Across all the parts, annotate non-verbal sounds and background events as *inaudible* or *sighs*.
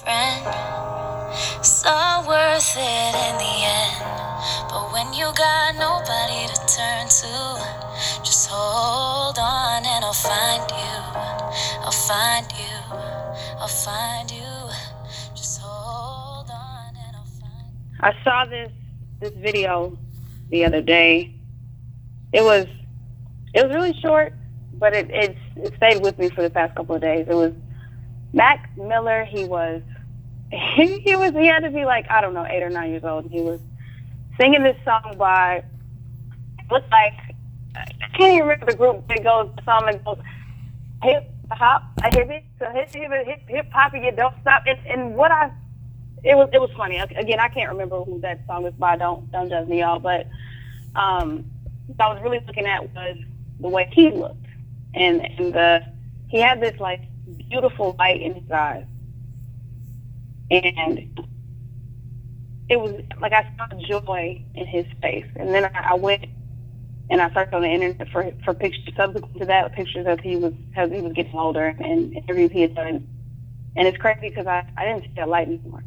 friend. So worth it in the end. But when you got nobody to turn to, just hold on and I'll find you. I'll find you. I'll find you. Just hold on and I'll find you. I saw this this video the other day. It was it was really short, but it it, it stayed with me for the past couple of days. It was Mac Miller. He was he, he was he had to be like I don't know eight or nine years old. and He was singing this song by it looked like I can't even remember the group. It goes the song that goes hip hop, I hip it, so hip hip hip hip hop, you don't stop. And, and what I it was it was funny. Again, I can't remember who that song is by. Don't don't judge me, y'all. But um, what I was really looking at was the way he looked, and and the he had this like beautiful light in his eyes, and it was like I saw joy in his face. And then I, I went and I searched on the internet for for pictures subsequent to that, pictures of he was as he was getting older and interviews he had done. And it's crazy because I, I didn't see that light anymore.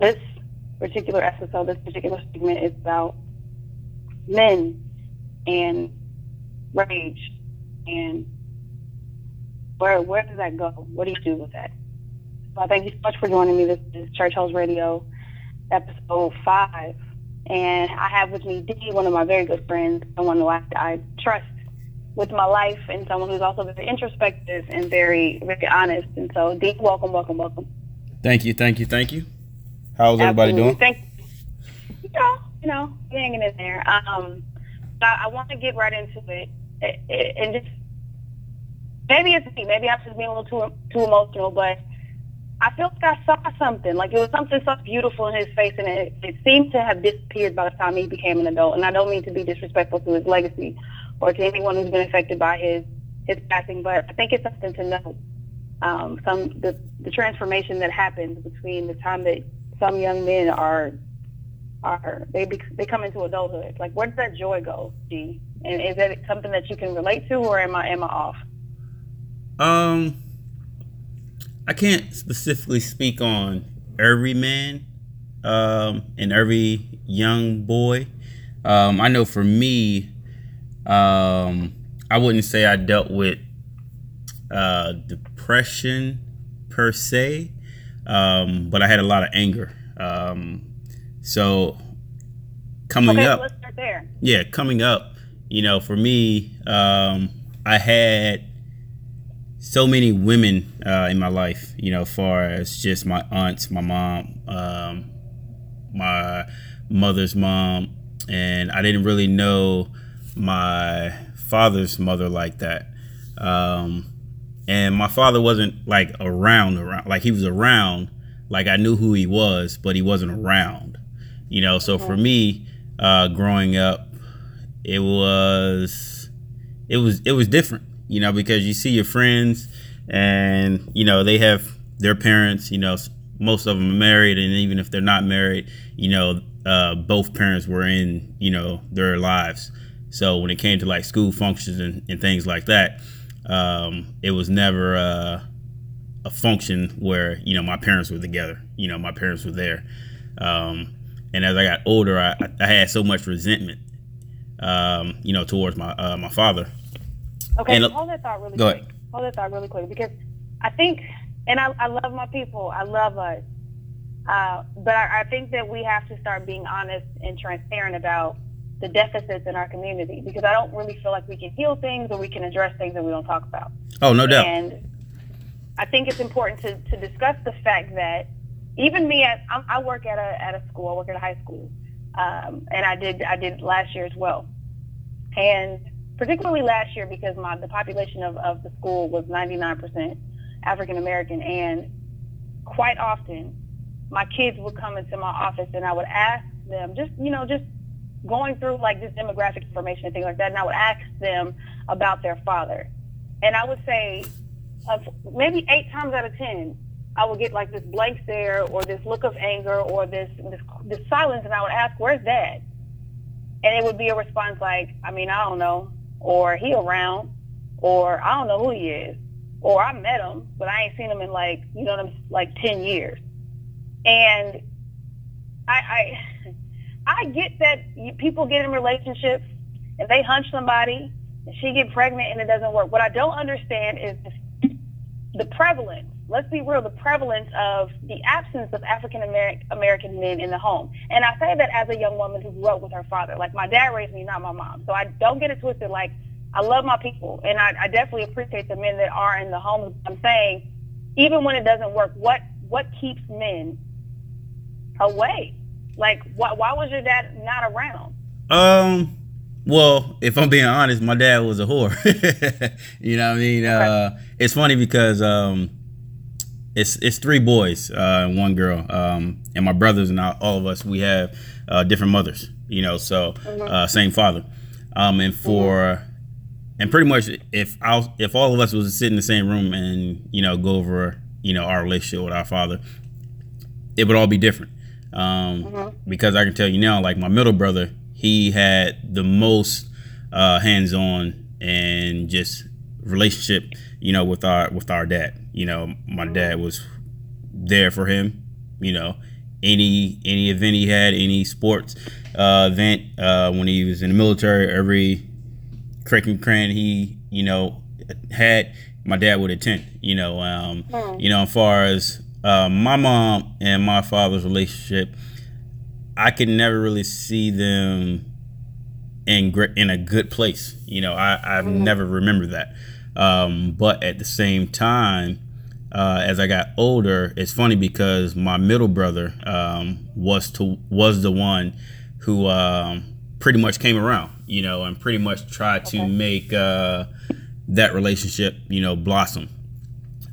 This particular episode, this particular segment is about men and rage and where where does that go? What do you do with that? So thank you so much for joining me. This is Church House Radio, episode five. And I have with me Dee, one of my very good friends, someone who I, I trust with my life, and someone who's also very introspective and very, very honest. And so, Dee, welcome, welcome, welcome. Thank you, thank you, thank you. How's everybody Absolutely. doing? Thank you. know, you know, hanging in there. Um, I, I want to get right into it, it, it and just maybe it's me, maybe I'm just being a little too too emotional, but I feel like I saw something. Like it was something so beautiful in his face, and it, it seemed to have disappeared by the time he became an adult. And I don't mean to be disrespectful to his legacy or to anyone who's been affected by his his passing, but I think it's something to note. Um, some the the transformation that happens between the time that some young men are are they they come into adulthood. Like where does that joy go, G? And is that something that you can relate to, or am I am I off? Um, I can't specifically speak on every man, um, and every young boy. Um, I know for me, um, I wouldn't say I dealt with uh, depression per se, um, but I had a lot of anger. Um, so coming Okay, up, let's start there. yeah, coming up, you know, for me, um, I had so many women uh, in my life, you know, far as just my aunts, my mom, um, my mother's mom, and I didn't really know my father's mother like that. Um, and my father wasn't like around, around, like he was around, like I knew who he was, but he wasn't around, you know. So for me, uh, growing up, it was it was it was different you know because you see your friends and you know they have their parents you know most of them are married and even if they're not married you know uh, both parents were in you know their lives. So when it came to like school functions and, and things like that um, it was never uh, a function where you know my parents were together you know my parents were there. Um, and as i got older i, I had so much resentment um, you know towards my uh, my father Okay, And- hold that thought really Go quick. ahead. Hold that thought really quick because I think, and I, I love my people. I love us. Uh, but I, I think that we have to start being honest and transparent about the deficits in our community because I don't really feel like we can heal things or we can address things that we don't talk about. oh no doubt And I think it's important to, to discuss the fact that even me, at, I, I work at a at a school. I work at a high school, um, and I did I did last year as well. And particularly last year because my the population of, of the school was 99% African American, and quite often my kids would come into my office and I would ask them just you know just going through like this demographic information and things like that, and I would ask them about their father, and I would say maybe eight times out of ten, I would get like this blank stare or this look of anger or this this, this silence, and I would ask, "Where's Dad?" And it would be a response like, "I mean, I don't know," or "He around," or "I don't know who he is." or I met him, but I ain't seen him in like you know what I'm like ten years. And I I *laughs* I get that people get in relationships and they hunch somebody and she get pregnant and it doesn't work. What I don't understand is the prevalence. Let's be real, the prevalence of the absence of African American men in the home. And I say that as a young woman who grew up with her father. Like my dad raised me, not my mom. So I don't get it twisted. Like I love my people and I, I definitely appreciate the men that are in the home. I'm saying, even when it doesn't work, what what keeps men away? Like why why was your dad not around? Um well, if I'm being honest, my dad was a whore. *laughs* you know what I mean? Okay. Uh, it's funny because um, it's it's three boys uh, and one girl, um, and my brothers and I, all of us we have uh, different mothers. You know, so. Uh, same father. Um, and for and pretty much if I if all of us was to sit in the same room and you know go over you know our relationship with our father, it would all be different. Um, mm-hmm. Because I can tell you now, like my middle brother, he had the most uh, hands-on and just relationship, you know, with our with our dad. You know, my dad was there for him. You know, any any event he had, any sports uh, event uh, when he was in the military, every crick and cran he you know had, my dad would attend. You know, um, mm. you know, as far as uh, my mom and my father's relationship I could never really see them in in a good place. You know, I I've mm-hmm. never remembered that. Um, but at the same time, uh, as I got older, it's funny because my middle brother um, was to was the one who um, pretty much came around, you know, and pretty much tried okay. to make uh, that relationship, you know, blossom.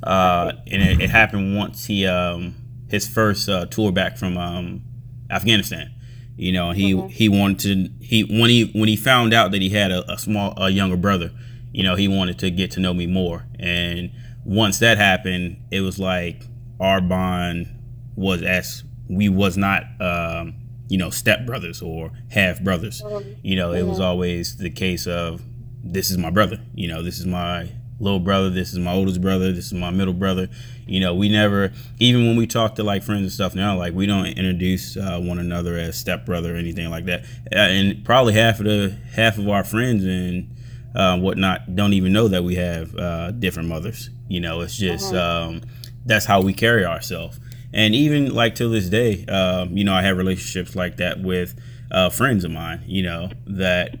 Uh, and it, it, happened once he um, his first uh, tour back from um, Afghanistan. You know, he mm-hmm. he wanted to he when he when he found out that he had a, a, small a younger brother, you know, he wanted to get to know me more. And once that happened, it was like our bond was as we was not um, you know step brothers or half brothers. Mm-hmm. You know, it was mm-hmm. always the case of this is my brother. You know, this is my little brother. This is my oldest brother. This is my middle brother. You know, we never, even when we talk to like friends and stuff now, like we don't introduce uh, one another as stepbrother or anything like that. Uh, and probably half of the half of our friends and uh, whatnot don't even know that we have uh, different mothers. You know, it's just uh-huh. um, that's how we carry ourselves. And even like to this day, um, you know, I have relationships like that with uh, friends of mine. You know, that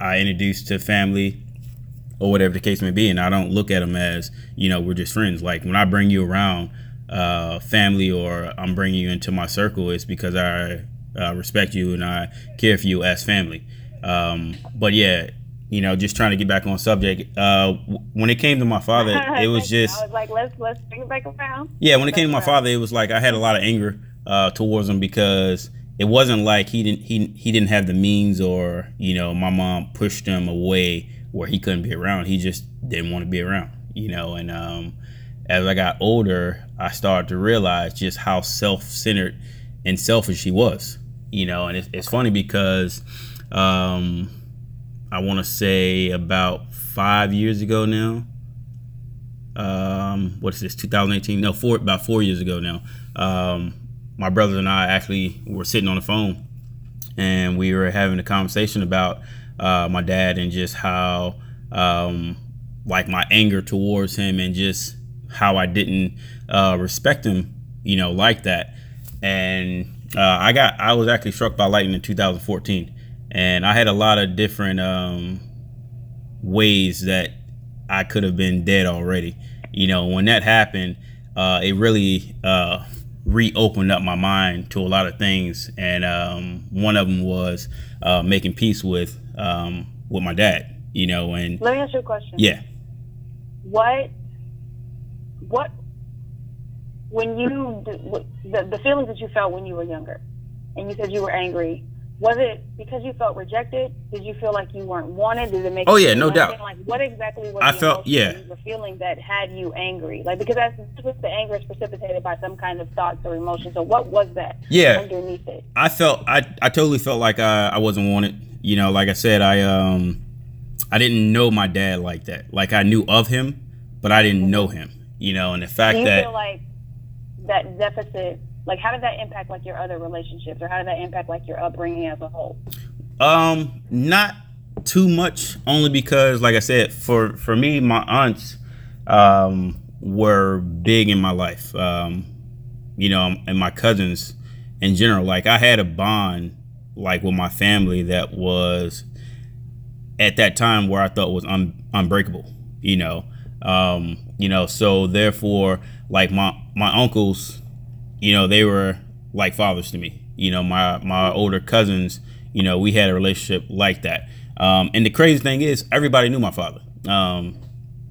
I introduced to family or whatever the case may be. And I don't look at them as, you know, we're just friends. Like when I bring you around uh, family or I'm bringing you into my circle, it's because I uh, respect you and I care for you as family. Um, but yeah, you know, just trying to get back on subject. Uh, when it came to my *laughs* father, it was just. I was like, let's let's bring it back around. Yeah, when it came to my father, it was like I had a lot of anger uh, towards him because it wasn't like he didn't he he didn't have the means or you know my mom pushed him away where he couldn't be around. He just didn't want to be around, you know. And um, as I got older, I started to realize just how self-centered and selfish he was, you know. And it's, it's funny because um, I want to say about five years ago now. Um, what's this? 2018? No, four about four years ago now. Um, my brother and I actually were sitting on the phone, and we were having a conversation about uh, my dad and just how um, like my anger towards him and just how I didn't uh, respect him, you know, like that. And uh, I got I was actually struck by lightning in 2014, and I had a lot of different um, ways that I could have been dead already. You know, when that happened, uh, it really uh, reopened up my mind to a lot of things, and um, one of them was uh, making peace with um, with my dad. You know, and let me ask you a question. Yeah. What what when you the, the feelings that you felt when you were younger, and you said you were angry was it because you felt rejected? Did you feel like you weren't wanted? Did it make? Oh yeah, no doubt. Like what exactly was I felt? Yeah, the feeling that had you angry, like because that's just the anger is precipitated by some kind of thoughts or emotions. So what was that? Yeah, underneath it. I felt I I totally felt like I I wasn't wanted. You know, like I said, I um I didn't know my dad like that. Like I knew of him, but I didn't know him. You know, and the fact that feel like that deficit, like how did that impact like your other relationships, or how did that impact like your upbringing as a whole? Um, not too much, only because, like I said, for for me, my aunts um, were big in my life. Um, you know, and my cousins in general. Like I had a bond, like with my family, that was at that time where I thought was un- unbreakable. You know, um, you know, so therefore, like my my uncles, you know, they were like fathers to me. You know, my my older cousins, you know, we had a relationship like that. Um, and the crazy thing is, everybody knew my father. Um,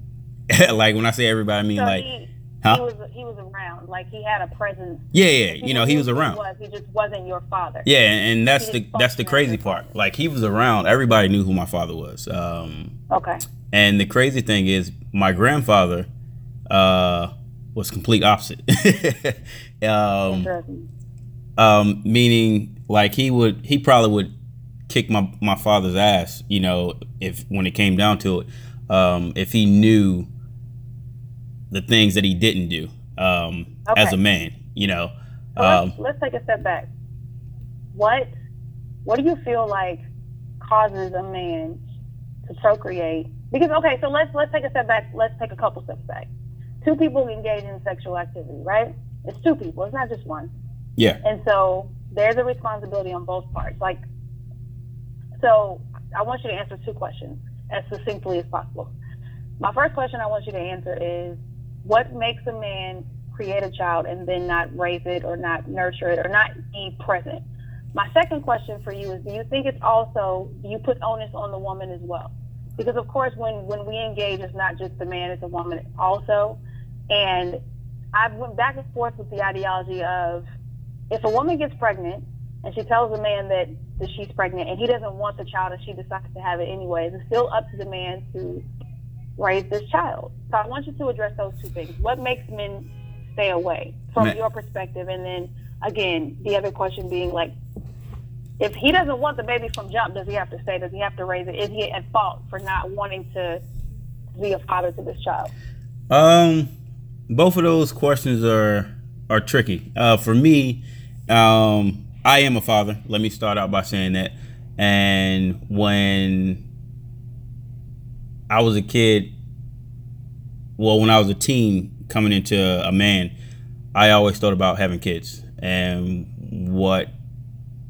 *laughs* like when I say everybody, I mean So like, he, huh? he was he was around, like he had a presence. yeah, yeah, you know, he was around. Was he just wasn't your father? Yeah, and and that's the that's the crazy part. Like he was around, everybody knew who my father was. Um, Okay. and the crazy thing is, my grandfather uh, was complete opposite. *laughs* um, um, meaning, like he would, he probably would kick my my father's ass. You know, if when it came down to it, um, if he knew the things that he didn't do um, as a man. You know, So um, let's, let's take a step back. What what do you feel like causes a man to procreate? Because okay, so let's let's take a step back. Let's take a couple steps back. Two people engage in sexual activity, right? It's two people. It's not just one. yeah, And so there's a responsibility on both parts. Like, so I want you to answer two questions as succinctly as possible. My first question I want you to answer is what makes a man create a child and then not raise it or not nurture it or not be present? My second question for you is do you think it's also, do you put onus on the woman as well? Because of course, when, when we engage, it's not just the man, it's the woman also. And I've went back and forth with the ideology of if a woman gets pregnant and she tells a man that, that she's pregnant and he doesn't want the child and she decides to have it anyways, it's still up to the man to raise this child. So I want you to address those two things. What makes men stay away from Ma- your perspective? And then again, the other question being like, if he doesn't want the baby from jump, does he have to stay? Does he have to raise it? Is he at fault for not wanting to be a father to this child? Um, both of those questions are are tricky. Uh, for me, um, I am a father. Let me start out by saying that. And when I was a kid, well, when I was a teen coming into a man, I always thought about having kids. And what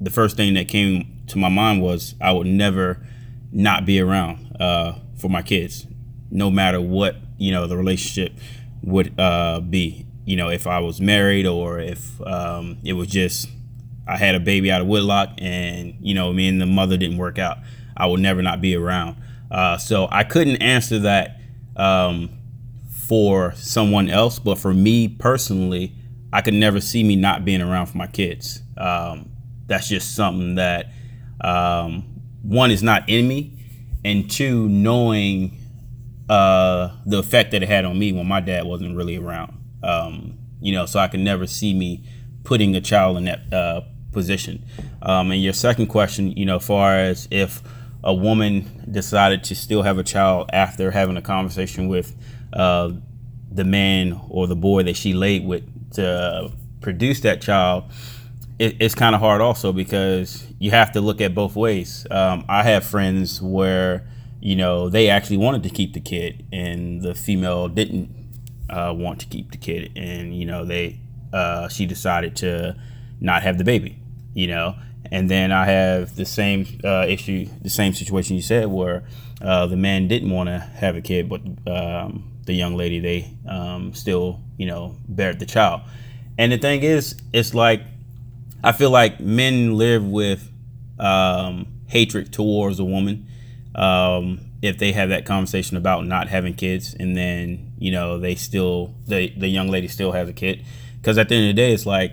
the first thing that came to my mind was I would never not be around uh, for my kids, no matter what you know the relationship would uh, be. You know, if I was married or if um, it was just I had a baby out of wedlock and you know me and the mother didn't work out, I would never not be around. Uh, so I couldn't answer that um, for someone else, but for me personally, I could never see me not being around for my kids. Um, that's just something that um, one is not in me, and two, knowing uh, the effect that it had on me when my dad wasn't really around. Um, you know, so I could never see me putting a child in that uh, position. Um, and your second question, you know, far as if a woman decided to still have a child after having a conversation with uh, the man or the boy that she laid with to produce that child, it, it's kind of hard also because you have to look at both ways. Um, I have friends where you know they actually wanted to keep the kid, and the female didn't uh, want to keep the kid, and you know they uh, she decided to not have the baby. You know, and then I have the same uh, issue, the same situation you said, where uh, the man didn't want to have a kid, but um, the young lady they um, still you know bared the child. And the thing is, it's like I feel like men live with um, hatred towards a woman um, if they have that conversation about not having kids, and then you know they still the the young lady still has a kid, because at the end of the day, it's like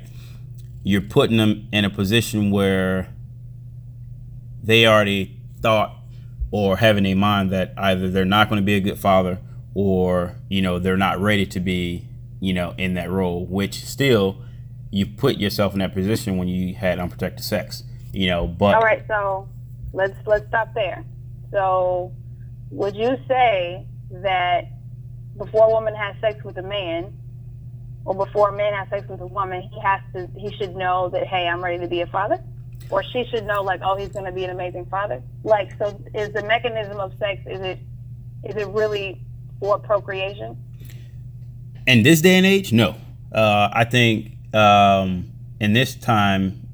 you're putting them in a position where they already thought or have in their mind that either they're not going to be a good father or you know they're not ready to be you know in that role which still you put yourself in that position when you had unprotected sex you know but All right, so let's let's stop there. So, would you say that before a woman has sex with a man, or before a man has sex with a woman, he has to he should know that hey, I'm ready to be a father, or she should know like oh, he's going to be an amazing father. Like, so is the mechanism of sex is it is it really for procreation? In this day and age, no. Uh, I think um, in this time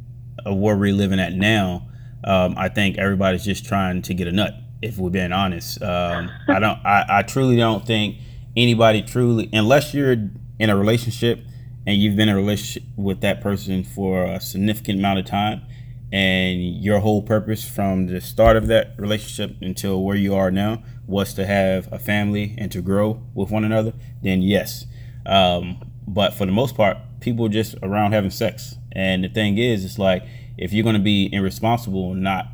of where we're living at now, um, I think everybody's just trying to get a nut. If we're being honest, um, I don't. I, I truly don't think anybody truly, unless you're in a relationship and you've been in a relationship with that person for a significant amount of time, and your whole purpose from the start of that relationship until where you are now was to have a family and to grow with one another, then yes. Um, but for the most part, people just around having sex. And the thing is, it's like if you're going to be irresponsible and not,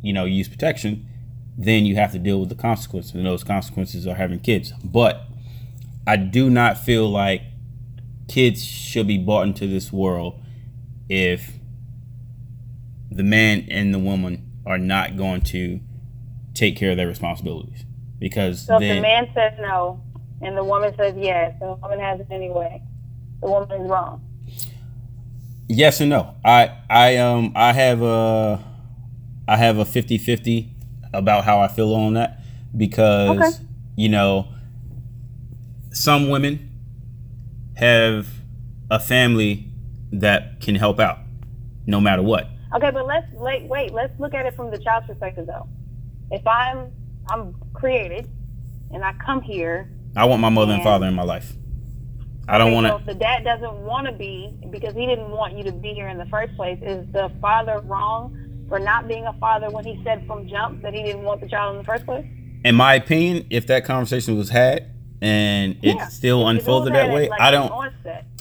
you know, use protection, then you have to deal with the consequences. And those consequences are having kids. But I do not feel like kids should be brought into this world if the man and the woman are not going to take care of their responsibilities. Because So if then, the man says no and the woman says yes, and the woman has it anyway, the woman is wrong. Yes and no. I I um I have a I have a 50-50 about how I feel on that because Okay. you know some women have a family that can help out no matter what. Okay, but let's wait. Wait, let's look at it from the child's perspective, though. If I'm I'm created and I come here, I want my mother and Yeah. father in my life. I don't okay, want so to if the dad doesn't want to be because he didn't want you to be here in the first place, is the father wrong for not being a father when he said from jump that he didn't want the child in the first place? in my opinion, if that conversation was had and it Yeah. still it unfolded that way, like, I don't.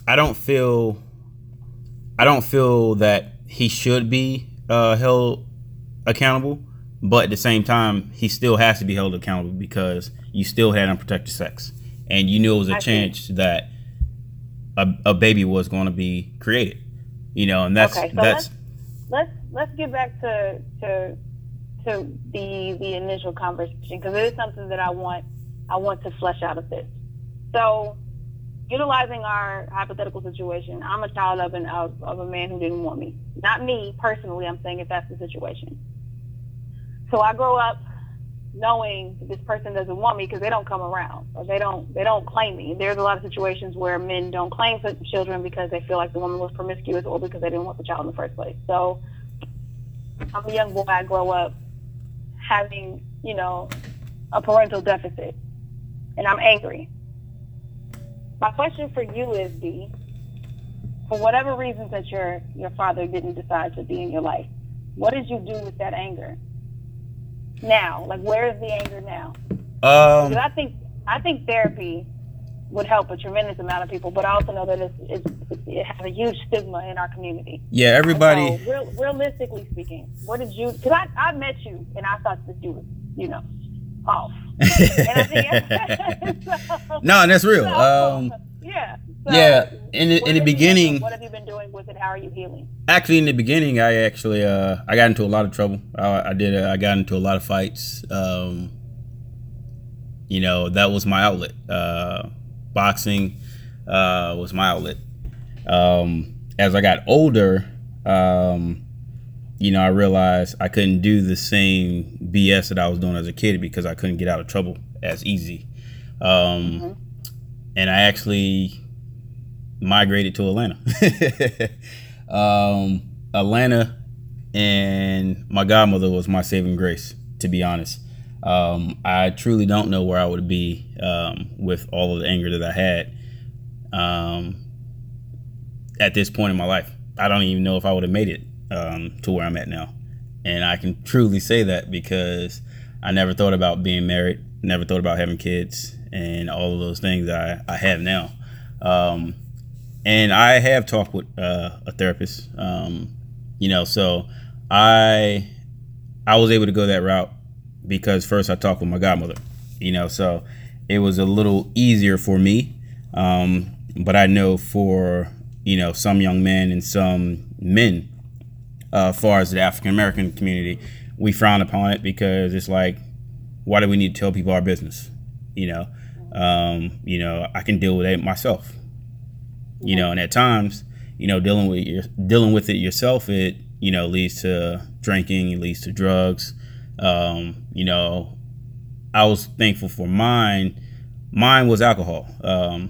I don't feel I don't feel that he should be uh, held accountable, but at the same time, he still has to be held accountable because you still had unprotected sex, and you knew it was a I chance that a, a baby was going to be created. You know, and that's okay, so that's let's let's let's get back to to to the the initial conversation because it is something that I want I want to flesh out a bit. So, utilizing our hypothetical situation, I'm a child of an of, of a man who didn't want me. Not me personally. I'm saying if that's the situation. So I grow up knowing that this person doesn't want me because they don't come around or they don't they don't claim me. There's a lot of situations where men don't claim children because they feel like the woman was promiscuous or because they didn't want the child in the first place. So I'm a young boy. I grow up having you know a parental deficit, and I'm angry. My question for you is, D, for whatever reasons that your your father didn't decide to be in your life, what did you do with that anger? Now, like, where is the anger now? um Because I think I think therapy would help a tremendous amount of people, but I also know that it's, it's, it has a huge stigma in our community. yeah. Everybody, So, real, realistically speaking, what did you? Because I, I met you and I thought that you was, you know, off. *laughs* And think, so, no, that's real. so, Um, yeah. So, yeah. In the in the have you been- beginning, what have you been doing with it? How are you healing? actually in the beginning i actually uh i got into a lot of trouble i, I did uh, i got into a lot of fights um you know that was my outlet uh boxing uh was my outlet. Um as i got older um you know i realized i couldn't do the same bs that i was doing as a kid because i couldn't get out of trouble as easy. Um and i actually migrated to atlanta. *laughs* Um, Atlanta and my godmother was my saving grace, to be honest. Um, I truly don't know where I would be um, with all of the anger that I had um, at this point in my life. I don't even know if I would have made it um, to where I'm at now. And I can truly say that because I never thought about being married, never thought about having kids, and all of those things I, I have now. Um, and I have talked with uh, a therapist. Um, you know, so I I was able to go that route because first I talked with my godmother. You know, so it was a little easier for me. Um, but I know for you know some young men and some men, uh, far as the African American community, we frown upon it because it's like, why do we need to tell people our business? You know, um, you know, I can deal with it myself. You know, and at times, you know, dealing with your dealing with it yourself, it you know leads to drinking, it leads to drugs. Um, you know, I was thankful for mine. Mine was alcohol, um,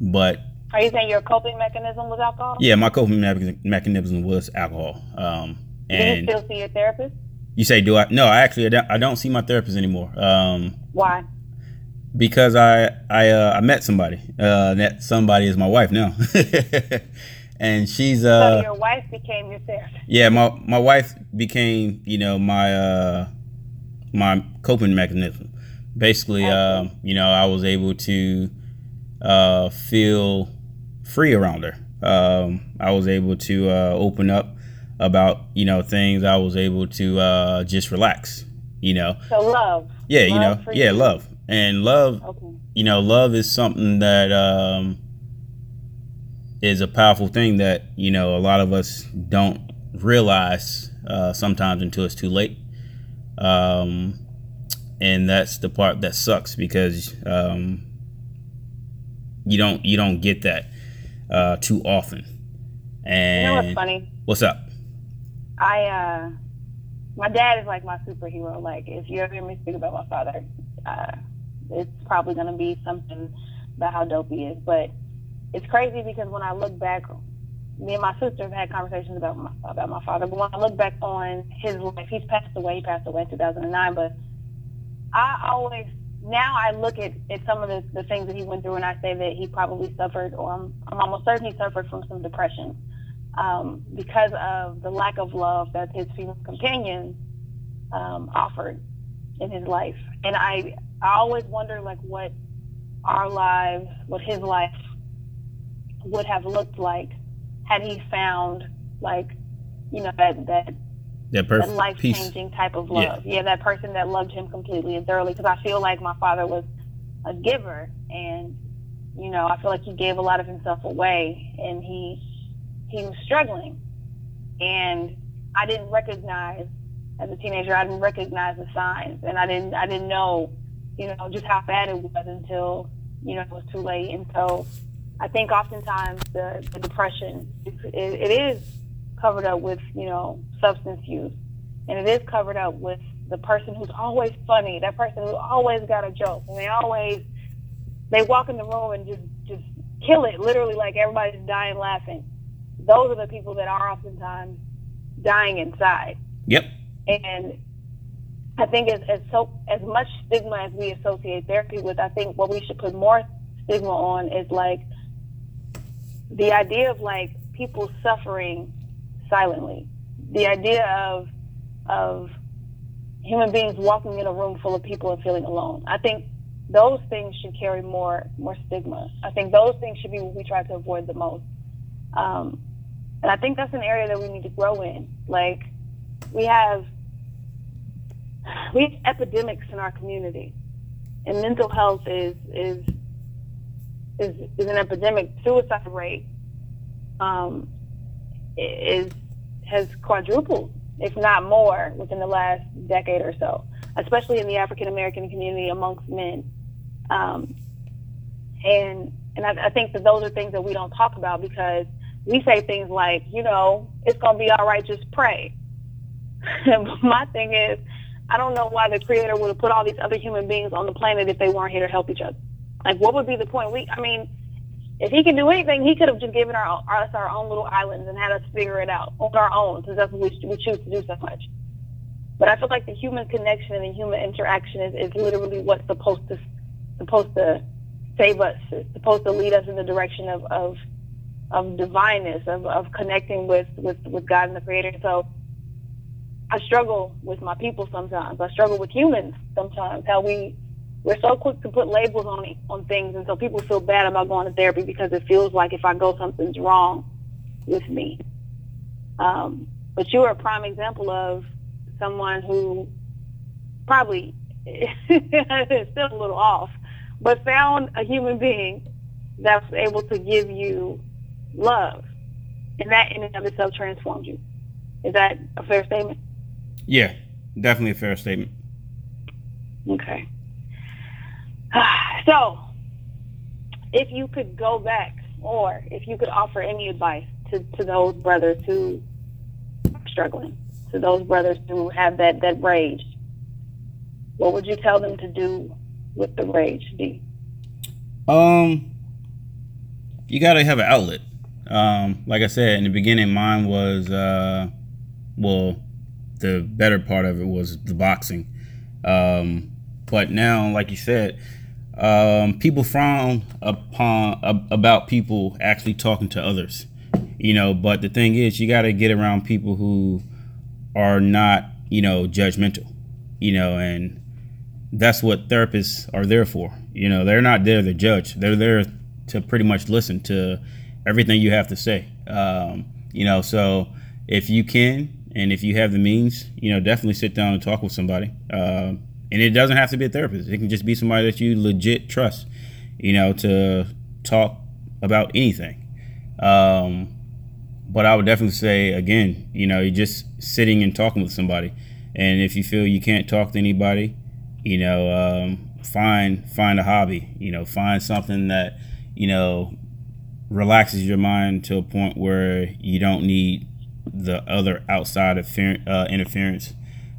but Are you saying your coping mechanism was alcohol? yeah, my coping me- mechanism was alcohol. Um, Do you and still see your therapist? you say, do I? No, I actually I don't, I don't see my therapist anymore. Um, Why? because I I uh, I met somebody. Uh, that somebody is my wife now, *laughs* and she's so uh your wife became your therapist. yeah my my wife became you know my uh my coping mechanism. Basically, um, you know, I was able to uh, feel free around her. Um, I was able to uh, open up about you know things. I was able to uh, just relax. You know, So love. yeah, you know, yeah, you. love and love Okay. you know, love is something that um, is a powerful thing that you know a lot of us don't realize uh, sometimes until it's too late. Um, and that's the part that sucks because um, you don't you don't get that uh, too often. You And know what's funny? what's up? I uh my dad is like my superhero. Like if you ever hear me speak about my father, uh it's probably gonna be something about how dope he is. But it's crazy because when I look back me and my sister have had conversations about my about my father, but when I look back on his life, he's passed away, he passed away in two thousand and nine, but I always now I look at, at some of the, the things that he went through and I say that he probably suffered or I'm, I'm almost certain he suffered from some depression um, because of the lack of love that his female companions um, offered in his life. And I, I always wonder like what our lives, what his life would have looked like had he found like, you know, that, that, That that life changing type of Yeah. love. Yeah. that person that loved him completely and thoroughly. Because I feel like my father was a giver, and you know, I feel like he gave a lot of himself away, and he he was struggling, and I didn't recognize as a teenager. I didn't recognize the signs, and I didn't I didn't know, you know, just how bad it was until you know it was too late. And so, I think oftentimes the, the depression it, it is covered up with, you know, substance use. And it is covered up with the person who's always funny, that person who always got a joke. And they always, they walk in the room and just, just kill it, literally like everybody's dying laughing. Those are the people that are oftentimes dying inside. Yep. And I think as, as so as much stigma as we associate therapy with, I think what we should put more stigma on is like the idea of like people suffering silently. The idea of of human beings walking in a room full of people and feeling alone. I think those things should carry more more stigma. I think those things should be what we try to avoid the most. Um, and I think that's an area that we need to grow in. Like we have we have epidemics in our community, and mental health is is is, is an epidemic. Suicide rate um, is has quadrupled, if not more, within the last decade or so, especially in the African American community amongst men. Um, and and I, I think that those are things that we don't talk about because we say things like, you know, it's gonna be all right, just pray. *laughs* My thing is, I don't know why the creator would have put all these other human beings on the planet if they weren't here to help each other. Like, what would be the point? We, I mean, if he can do anything, he could have just given our, us our own little islands and had us figure it out on our own, since that's what we, we choose to do so much. But I feel like the human connection and the human interaction is, is literally what's supposed to supposed to save us. It's supposed to lead us in the direction of of, of divineness, of, of connecting with, with, with God and the Creator. So I struggle with my people sometimes. I struggle with humans sometimes. How we we're so quick to put labels on on things, and so people feel bad about going to therapy because it feels like if I go, something's wrong with me. Um, but you are a prime example of someone who probably *laughs* is still a little off, but found a human being that's able to give you love, and that in and of itself transformed you. Is that a fair statement? Yeah, definitely a fair statement. Okay. *sighs* so, if you could go back, or if you could offer any advice to, to those brothers who are struggling, to those brothers who have that, that rage, what would you tell them to do with the rage, D? Um, you got to have an outlet. Um, like I said in the beginning, mine was uh, well, the better part of it was the boxing. Um, but now, like you said, um, people frown upon uh, about people actually talking to others. You know, but the thing is, you got to get around people who are not, you know, judgmental. You know, and that's what therapists are there for. You know, they're not there to judge. They're there to pretty much listen to everything you have to say. Um, you know, so if you can and if you have the means, you know, definitely sit down and talk with somebody. Uh, and it doesn't have to be a therapist. It can just be somebody that you legit trust. You know, to talk about anything. Um, but I would definitely say again, you know, you're just sitting and talking with somebody. And if you feel you can't talk to anybody, you know, um, find find a hobby. You know, find something that you know relaxes your mind to a point where you don't need the other outside uh, interference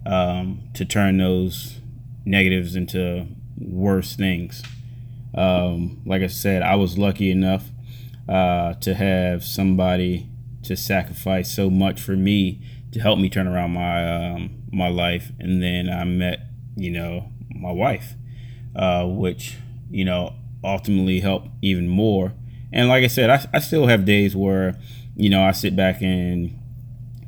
um, to turn those negatives into worse things. Um, like I said, I was lucky enough uh, to have somebody to sacrifice so much for me to help me turn around my um, my life, and then I met you know my wife, uh, which you know ultimately helped even more and like I said, I, I still have days where, you know, I sit back and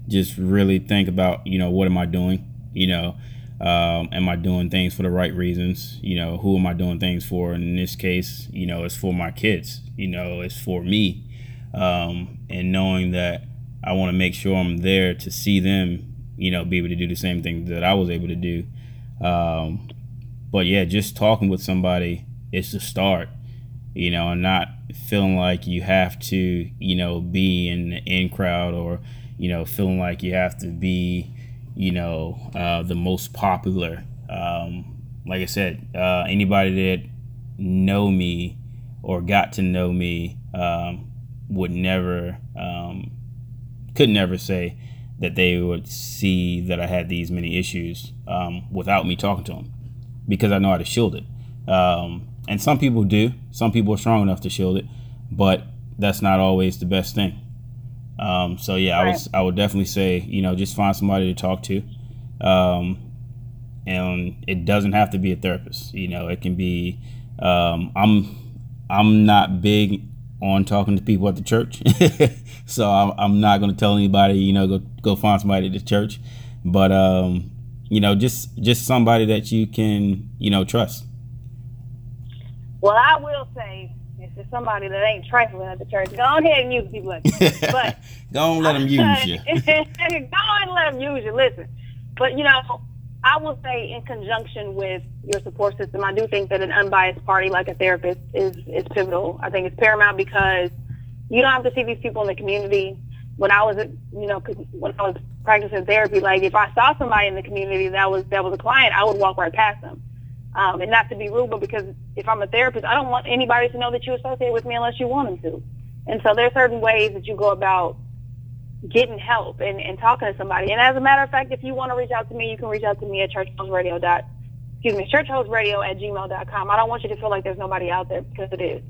just really think about, you know, what am I doing? You know, um, am I doing things for the right reasons? You know, who am I doing things for? And in this case, you know, it's for my kids. You know, it's for me. Um, and knowing that I want to make sure I'm there to see them, you know, be able to do the same thing that I was able to do. Um, but yeah, just talking with somebody is the start you know, and not feeling like you have to, you know, be in the in crowd or, you know, feeling like you have to be, you know, uh, the most popular. Um, like I said, uh, anybody that know me or got to know me um, would never, um, could never say that they would see that I had these many issues um, without me talking to them because I know how to shield it. Um, and some people do. Some people are strong enough to shield it, but that's not always the best thing. Um, so yeah, right. I was I would definitely say you know just find somebody to talk to, um, and it doesn't have to be a therapist. You know, it can be. Um, I'm I'm not big on talking to people at the church, *laughs* so I'm, I'm not going to tell anybody you know go go find somebody at the church, but um, you know just just somebody that you can you know trust. Well, I will say, it's somebody that ain't trifling at the church, go ahead and use people like *laughs* But go and let them use you. *laughs* go and let them use you. Listen, but you know, I will say in conjunction with your support system, I do think that an unbiased party like a therapist is is pivotal. I think it's paramount because you don't have to see these people in the community. When I was, you know, when I was practicing therapy, like if I saw somebody in the community that was that was a client, I would walk right past them. Um, and not to be rude, but because if I'm a therapist, I don't want anybody to know that you associate with me unless you want them to. And so there are certain ways that you go about getting help and, and talking to somebody. And as a matter of fact, if you want to reach out to me, you can reach out to me at churchhouseradio dot excuse me, churchhouseradio at gmail.com. I don't want you to feel like there's nobody out there because it is.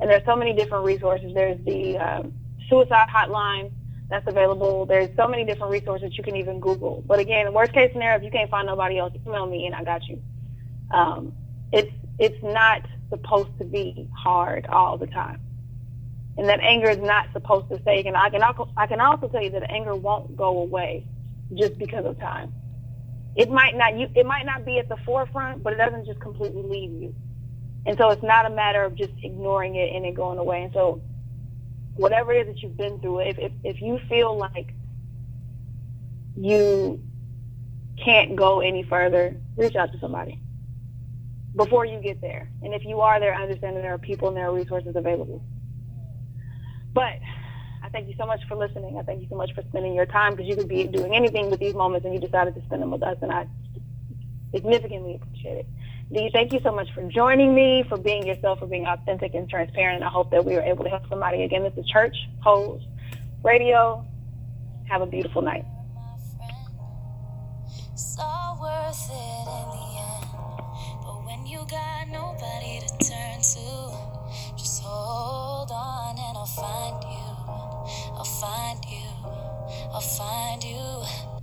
And there's so many different resources. There's the um, suicide hotline that's available. There's so many different resources you can even Google. But again, worst case scenario, if you can't find nobody else, email me and I got you. Um, it's it's not supposed to be hard all the time, and that anger is not supposed to stay. And I can I can also tell you that anger won't go away just because of time. It might not you it might not be at the forefront, but it doesn't just completely leave you. And so it's not a matter of just ignoring it and it going away. And so whatever it is that you've been through, if if, if you feel like you can't go any further, reach out to somebody before you get there. And if you are there, I understand that there are people and there are resources available. But I thank you so much for listening. I thank you so much for spending your time because you could be doing anything with these moments and you decided to spend them with us, and I significantly appreciate it. Dee, thank you so much for joining me, for being yourself, for being authentic and transparent. I hope that we were able to help somebody. Again, this is Church House Radio. Have a beautiful night nobody to turn to. Just hold on and I'll find you. I'll find you. I'll find you.